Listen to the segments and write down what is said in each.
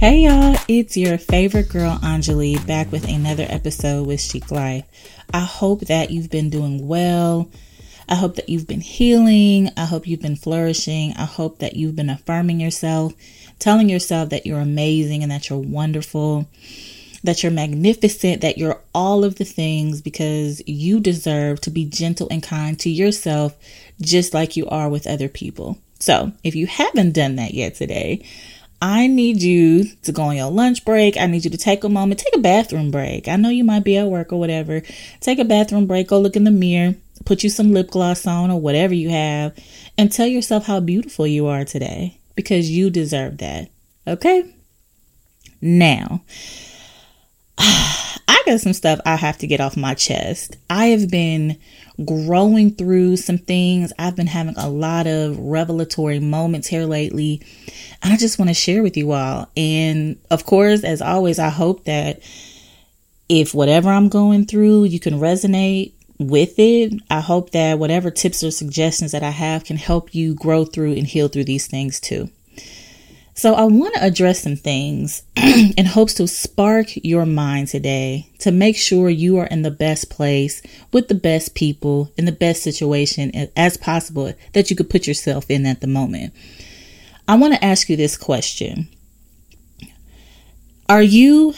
Hey y'all, it's your favorite girl Enjoli back with another episode with Chic Life. I hope that you've been doing well. I hope that you've been healing. I hope you've been flourishing. I hope that you've been affirming yourself, telling yourself that you're amazing and that you're wonderful, that you're magnificent, that you're all of the things because you deserve to be gentle and kind to yourself just like you are with other people. So, if you haven't done that yet today, I need you to go on your lunch break. I need you to take a moment, take a bathroom break. I know you might be at work or whatever. Take a bathroom break, go look in the mirror, put you some lip gloss on or whatever you have, and tell yourself how beautiful you are today because you deserve that. Okay? Now, I got some stuff I have to get off my chest. I have been growing through some things. I've been having a lot of revelatory moments here lately, and I just want to share with you all. And of course, as always, I hope that if whatever I'm going through, you can resonate with it. I hope that whatever tips or suggestions that I have can help you grow through and heal through these things too. So, I want to address some things in hopes to spark your mind today to make sure you are in the best place with the best people in the best situation as possible that you could put yourself in at the moment. I want to ask you this question Are you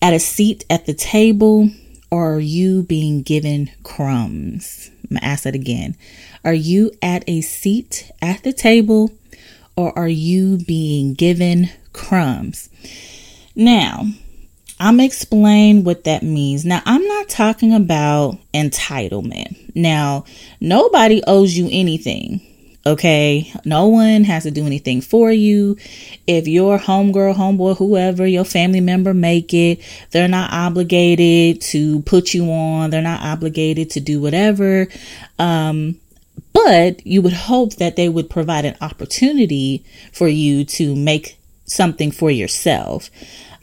at a seat at the table or are you being given crumbs? I'm going to ask that again. Are you at a seat at the table or are you being given crumbs? Now, I'm explain what that means. Now, I'm not talking about entitlement. Now, nobody owes you anything. Okay, no one has to do anything for you. If your homegirl, homeboy, whoever, your family member make it, they're not obligated to put you on. They're not obligated to do whatever. Um, but you would hope that they would provide an opportunity for you to make something for yourself.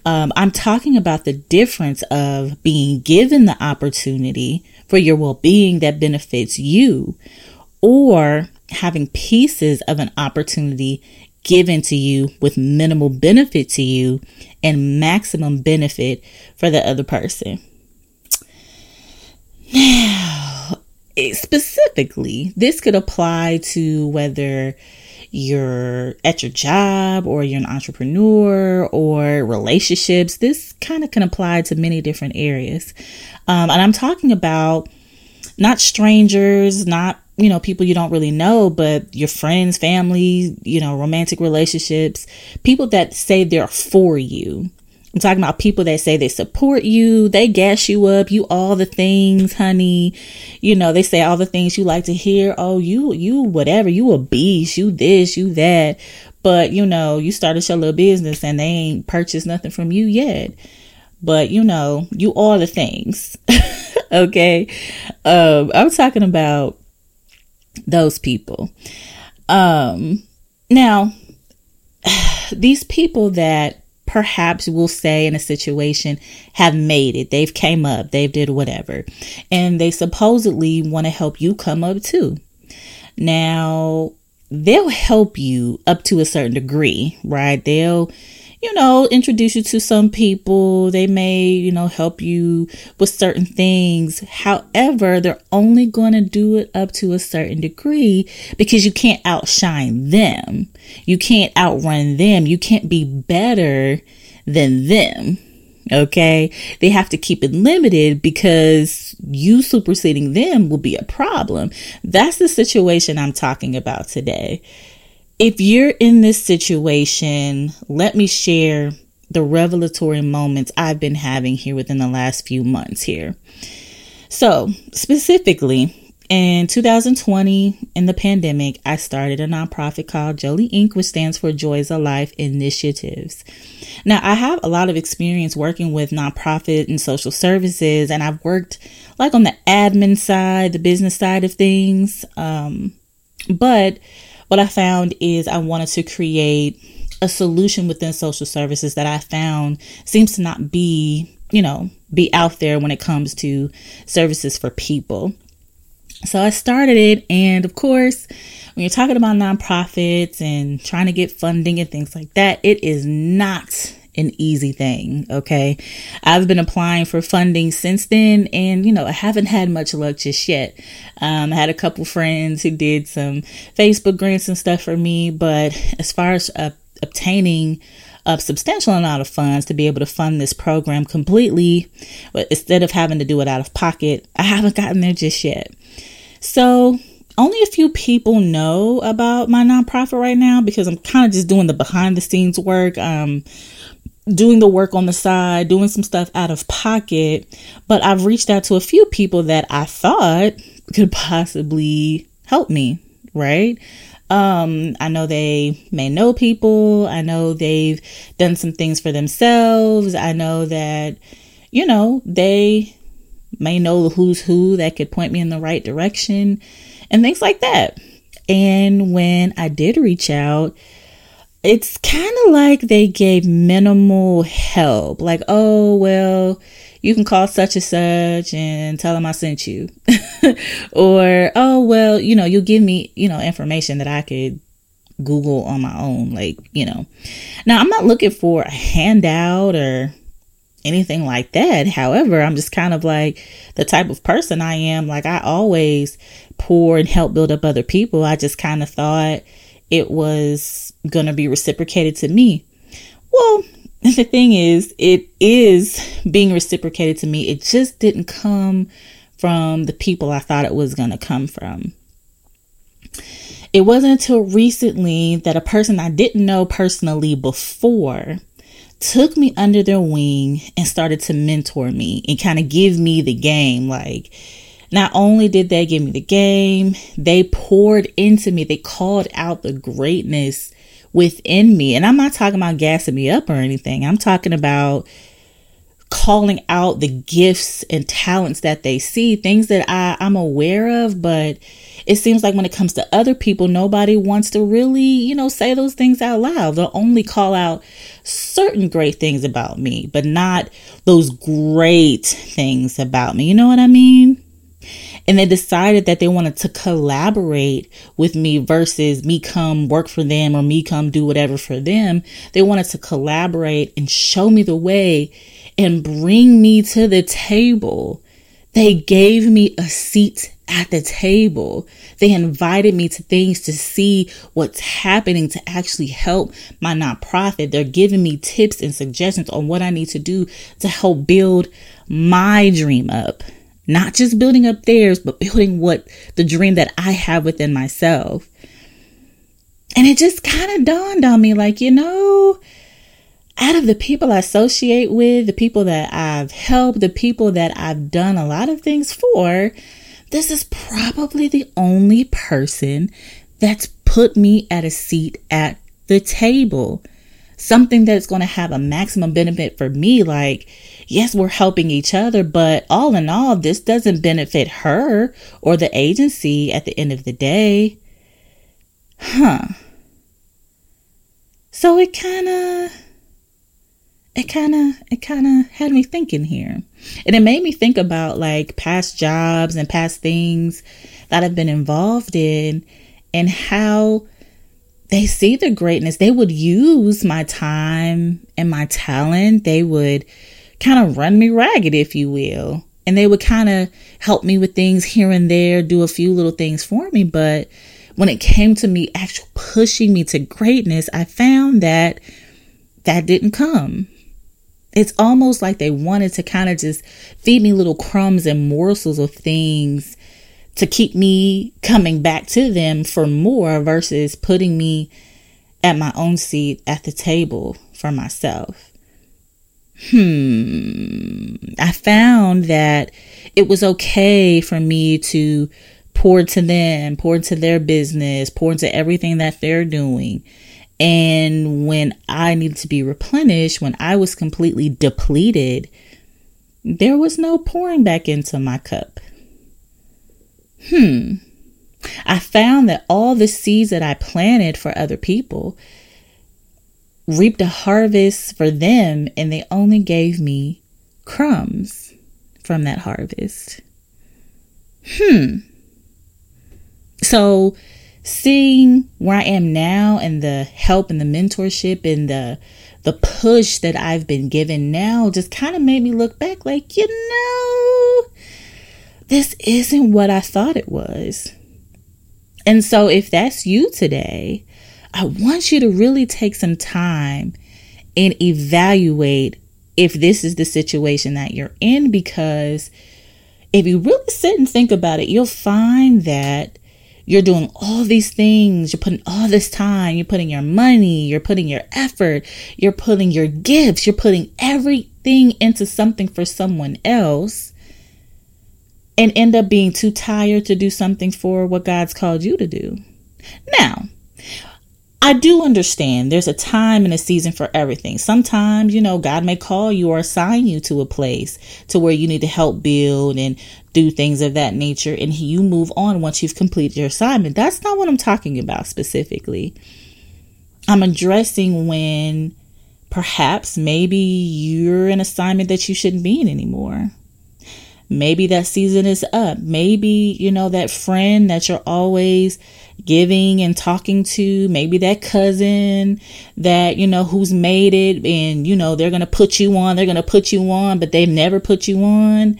Um, I'm talking about the difference of being given the opportunity for your well being that benefits you or having pieces of an opportunity given to you with minimal benefit to you and maximum benefit for the other person. Now, specifically, this could apply to whether you're at your job or you're an entrepreneur or relationships. This kind of can apply to many different areas. Um, and I'm talking about not strangers, not you know, people you don't really know, but your friends, family, you know, romantic relationships, people that say they're for you. I'm talking about people that say they support you, they gas you up, you all the things, honey. You know, they say all the things you like to hear. Oh, you, you, whatever, you a beast, you this, you that. But, you know, you started your little business and they ain't purchased nothing from you yet. But, you know, you all the things. okay. Um, I'm talking about those people. Um, now, these people that perhaps will say in a situation have made it. They've came up they've did whatever. And they supposedly want to help you come up too. Now they'll help you up to a certain degree right? They'll you know, introduce you to some people. They may, you know, help you with certain things. However, they're only going to do it up to a certain degree because you can't outshine them. You can't outrun them. You can't be better than them. Okay. They have to keep it limited because you superseding them will be a problem. That's the situation I'm talking about today if you're in this situation, let me share the revelatory moments I've been having here within the last few months here. So, specifically, in 2020, in the pandemic, I started a nonprofit called Jolie Inc., which stands for Joys of Life Initiatives. Now, I have a lot of experience working with nonprofit and social services, and I've worked like on the admin side, the business side of things. Um, but what I found is I wanted to create a solution within social services that I found seems to not be, you know, be out there when it comes to services for people. So I started it, and of course, when you're talking about nonprofits and trying to get funding and things like that, it is not an easy thing. Okay. I've been applying for funding since then, and you know, I haven't had much luck just yet. Um, I had a couple friends who did some Facebook grants and stuff for me, but as far as uh, obtaining a substantial amount of funds to be able to fund this program completely, but instead of having to do it out of pocket, I haven't gotten there just yet. So only a few people know about my nonprofit right now because I'm kind of just doing the behind the scenes work. Um, doing the work on the side, doing some stuff out of pocket. But I've reached out to a few people that I thought could possibly help me, right? Um, I know they may know people. I know they've done some things for themselves. I know that, you know, they may know the who's who that could point me in the right direction and things like that. And when I did reach out, it's kind of like they gave minimal help. Like, oh, well, you can call such and such and tell them I sent you. or, oh, well, you know, you'll give me, you know, information that I could Google on my own. Like, you know, now I'm not looking for a handout or anything like that. However, I'm just kind of like the type of person I am. Like, I always pour and help build up other people. I just kind of thought it was going to be reciprocated to me. Well, the thing is, it is being reciprocated to me. It just didn't come from the people I thought it was going to come from. It wasn't until recently that a person I didn't know personally before took me under their wing and started to mentor me and kind of give me the game. Like, not only did they give me the game, they poured into me. They called out the greatness within me. And I'm not talking about gassing me up or anything. I'm talking about calling out the gifts and talents that they see, things that I, I'm aware of, but it seems like when it comes to other people, nobody wants to really, you know, say those things out loud. They'll only call out certain great things about me, but not those great things about me. You know what I mean? And they decided that they wanted to collaborate with me versus me come work for them or me come do whatever for them. They wanted to collaborate and show me the way and bring me to the table. They gave me a seat at the table. They invited me to things to see what's happening to actually help my nonprofit. They're giving me tips and suggestions on what I need to do to help build my dream up. Not just building up theirs, but building what the dream that I have within myself. And it just kind of dawned on me like, you know, out of the people I associate with, the people that I've helped, the people that I've done a lot of things for, this is probably the only person that's put me at a seat at the table. Something that's going to have a maximum benefit for me. Like, yes, we're helping each other, but all in all, this doesn't benefit her or the agency at the end of the day. Huh. So it kind of it kind of it kind of had me thinking here and it made me think about like past jobs and past things that i've been involved in and how they see the greatness they would use my time and my talent they would kind of run me ragged, if you will. And they would kind of help me with things here and there, do a few little things for me. But when it came to me actually pushing me to greatness, I found that that didn't come. It's almost like they wanted to kind of just feed me little crumbs and morsels of things to keep me coming back to them for more versus putting me at my own seat at the table for myself hmm, I found that it was okay for me to pour into them, pour into their business, pour into everything that they're doing. And when I needed to be replenished, when I was completely depleted, there was no pouring back into my cup. Hmm. I found that all the seeds that I planted for other people reaped a harvest for them and they only gave me crumbs from that harvest. Hmm. So, seeing where I am now and the help and the mentorship and the the push that I've been given now just kind of made me look back like, you know, this isn't what I thought it was. And so, if that's you today, I want you to really take some time and evaluate if this is the situation that you're in because if you really sit and think about it, you'll find that you're doing all these things. You're putting all this time. You're putting your money. You're putting your effort. You're putting your gifts. You're putting everything into something for someone else and end up being too tired to do something for what God's called you to do. Now, I do understand there's a time and a season for everything. Sometimes, you know, God may call you or assign you to a place to where you need to help build and do things of that nature and you move on once you've completed your assignment. That's not what I'm talking about specifically. I'm addressing when perhaps maybe you're an assignment that you shouldn't be in anymore. Maybe that season is up. Maybe, you know, that friend that you're always giving and talking to, maybe that cousin that, you know, who's made it and, you know, they're going to put you on, they're going to put you on, but they've never put you on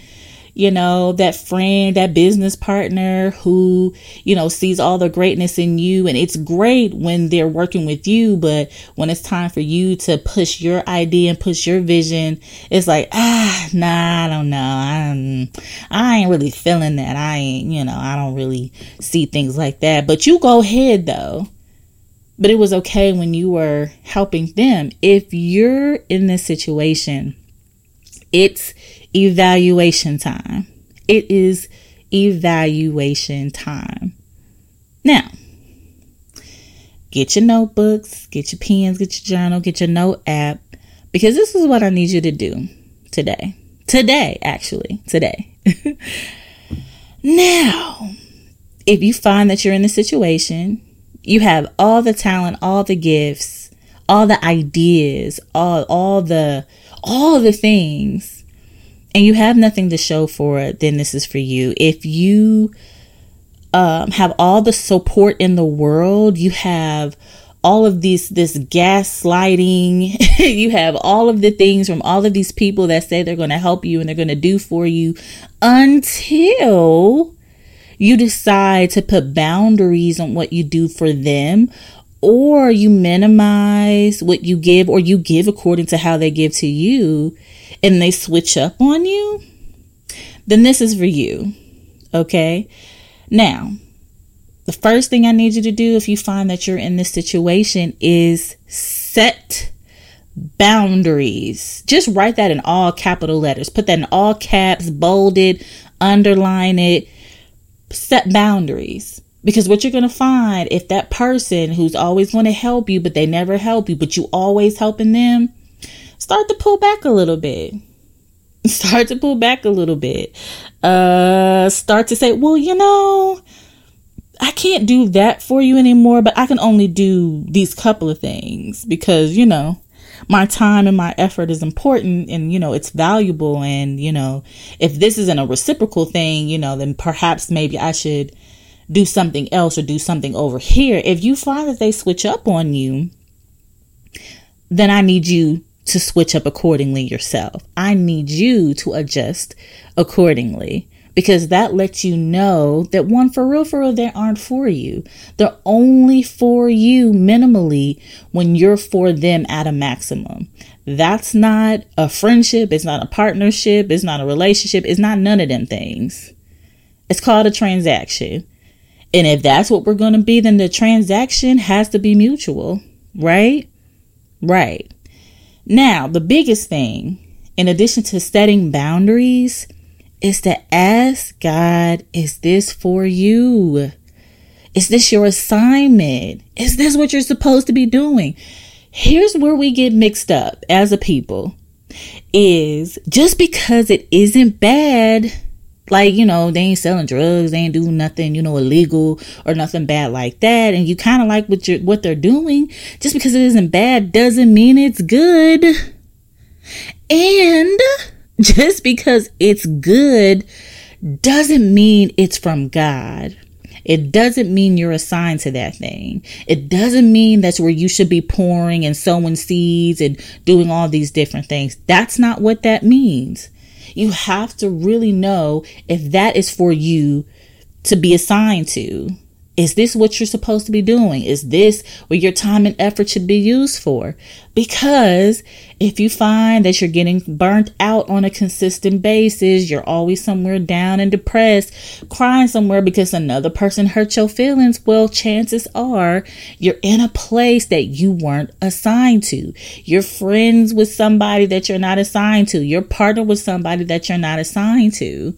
you know, that friend, that business partner who, you know, sees all the greatness in you. And it's great when they're working with you, but when it's time for you to push your idea and push your vision, it's like, ah, nah, I don't know. I'm, I ain't really feeling that. I ain't, you know, I don't really see things like that. But you go ahead though. But it was okay when you were helping them. If you're in this situation, it's evaluation time. It is evaluation time. Now, get your notebooks, get your pens, get your journal, get your note app, because this is what I need you to do today. Today, actually, today. now, if you find that you're in a situation, you have all the talent, all the gifts, all the ideas, all all the all the things and you have nothing to show for it, then this is for you. If you um, have all the support in the world, you have all of these this gaslighting you have all of the things from all of these people that say they're going to help you and they're going to do for you until you decide to put boundaries on what you do for them or you minimize what you give or you give according to how they give to you and they switch up on you, then this is for you. Okay. Now, the first thing I need you to do if you find that you're in this situation is set boundaries. Just write that in all capital letters. Put that in all caps, bolded, underline it. Set boundaries. Because what you're going to find if that person who's always going to help you, but they never help you, but you always helping them, start to pull back a little bit. Start to pull back a little bit. Uh, start to say, well, you know, I can't do that for you anymore, but I can only do these couple of things because, you know, my time and my effort is important and, you know, it's valuable. And, you know, if this isn't a reciprocal thing, you know, then perhaps maybe I should do something else or do something over here. If you find that they switch up on you, then I need you to switch up accordingly yourself. I need you to adjust accordingly because that lets you know that one for real, for real, they aren't for you. They're only for you minimally when you're for them at a maximum. That's not a friendship. It's not a partnership. It's not a relationship. It's not none of them things. It's called a transaction. And if that's what we're going to be, then the transaction has to be mutual, right? Right. Now, the biggest thing, in addition to setting boundaries, is to ask God, is this for you? Is this your assignment? Is this what you're supposed to be doing? Here's where we get mixed up as a people is just because it isn't bad like you know they ain't selling drugs they ain't doing nothing you know illegal or nothing bad like that and you kind of like what you're what they're doing just because it isn't bad doesn't mean it's good and just because it's good doesn't mean it's from god It doesn't mean you're assigned to that thing. It doesn't mean that's where you should be pouring and sowing seeds and doing all these different things. That's not what that means. You have to really know if that is for you to be assigned to. Is this what you're supposed to be doing? Is this what your time and effort should be used for? Because if you find that you're getting burnt out on a consistent basis, you're always somewhere down and depressed, crying somewhere because another person hurt your feelings, well, chances are you're in a place that you weren't assigned to. You're friends with somebody that you're not assigned to. You're partner with somebody that you're not assigned to.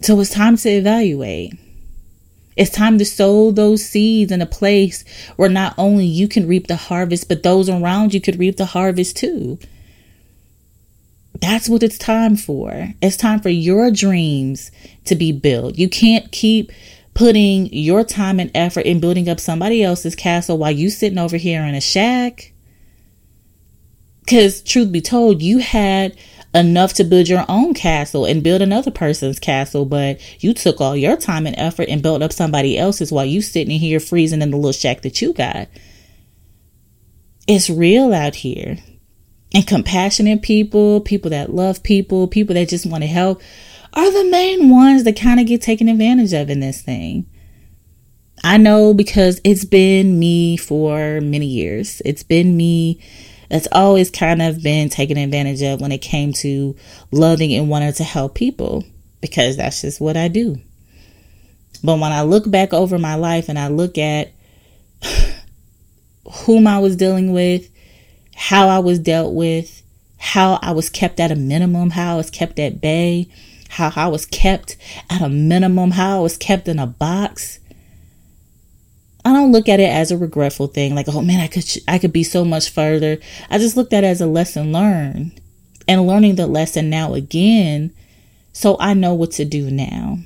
So it's time to evaluate. It's time to sow those seeds in a place where not only you can reap the harvest, but those around you could reap the harvest too. That's what it's time for. It's time for your dreams to be built. You can't keep putting your time and effort in building up somebody else's castle while you sitting over here in a shack. Because, truth be told, you had enough to build your own castle and build another person's castle, but you took all your time and effort and built up somebody else's while you sitting in here freezing in the little shack that you got. It's real out here. And compassionate people, people that love people, people that just want to help are the main ones that kind of get taken advantage of in this thing. I know because it's been me for many years. It's been me that's always kind of been taken advantage of when it came to loving and wanting to help people because that's just what I do. But when I look back over my life and I look at whom I was dealing with, how I was dealt with, how I was kept at a minimum, how I was kept at bay, how I was kept at a minimum, how I was kept in a box, I don't look at it as a regretful thing, like, oh man, I could, I could be so much further. I just looked at it as a lesson learned and learning the lesson now again. So I know what to do now.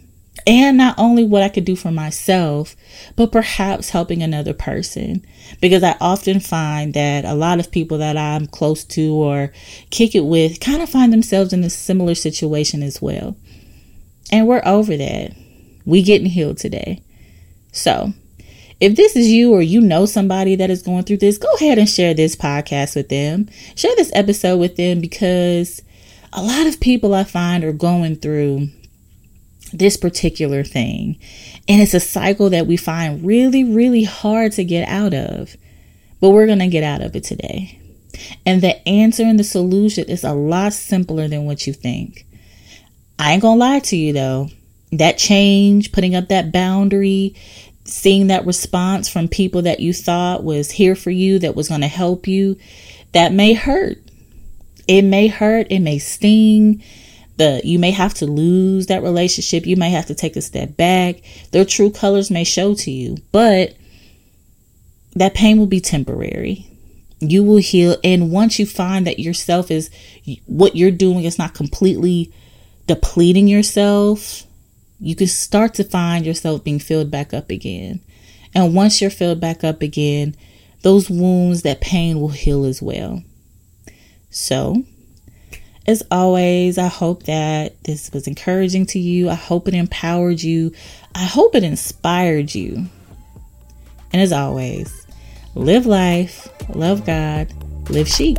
And not only what I could do for myself, but perhaps helping another person. Because I often find that a lot of people that I'm close to or kick it with kind of find themselves in a similar situation as well. And we're over that. We getting healed today. So if this is you or you know somebody that is going through this, go ahead and share this podcast with them. Share this episode with them because a lot of people I find are going through this particular thing. And it's a cycle that we find really, really hard to get out of. But we're going to get out of it today. And the answer and the solution is a lot simpler than what you think. I ain't going to lie to you though. That change, putting up that boundary, seeing that response from people that you thought was here for you, that was going to help you, that may hurt. It may hurt, it may sting. The you may have to lose that relationship, you may have to take a step back. Their true colors may show to you, but that pain will be temporary. You will heal and once you find that yourself is what you're doing is not completely depleting yourself, you can start to find yourself being filled back up again. And once you're filled back up again, those wounds, that pain will heal as well. So, as always, I hope that this was encouraging to you. I hope it empowered you. I hope it inspired you. And as always, live life, love God, live chic.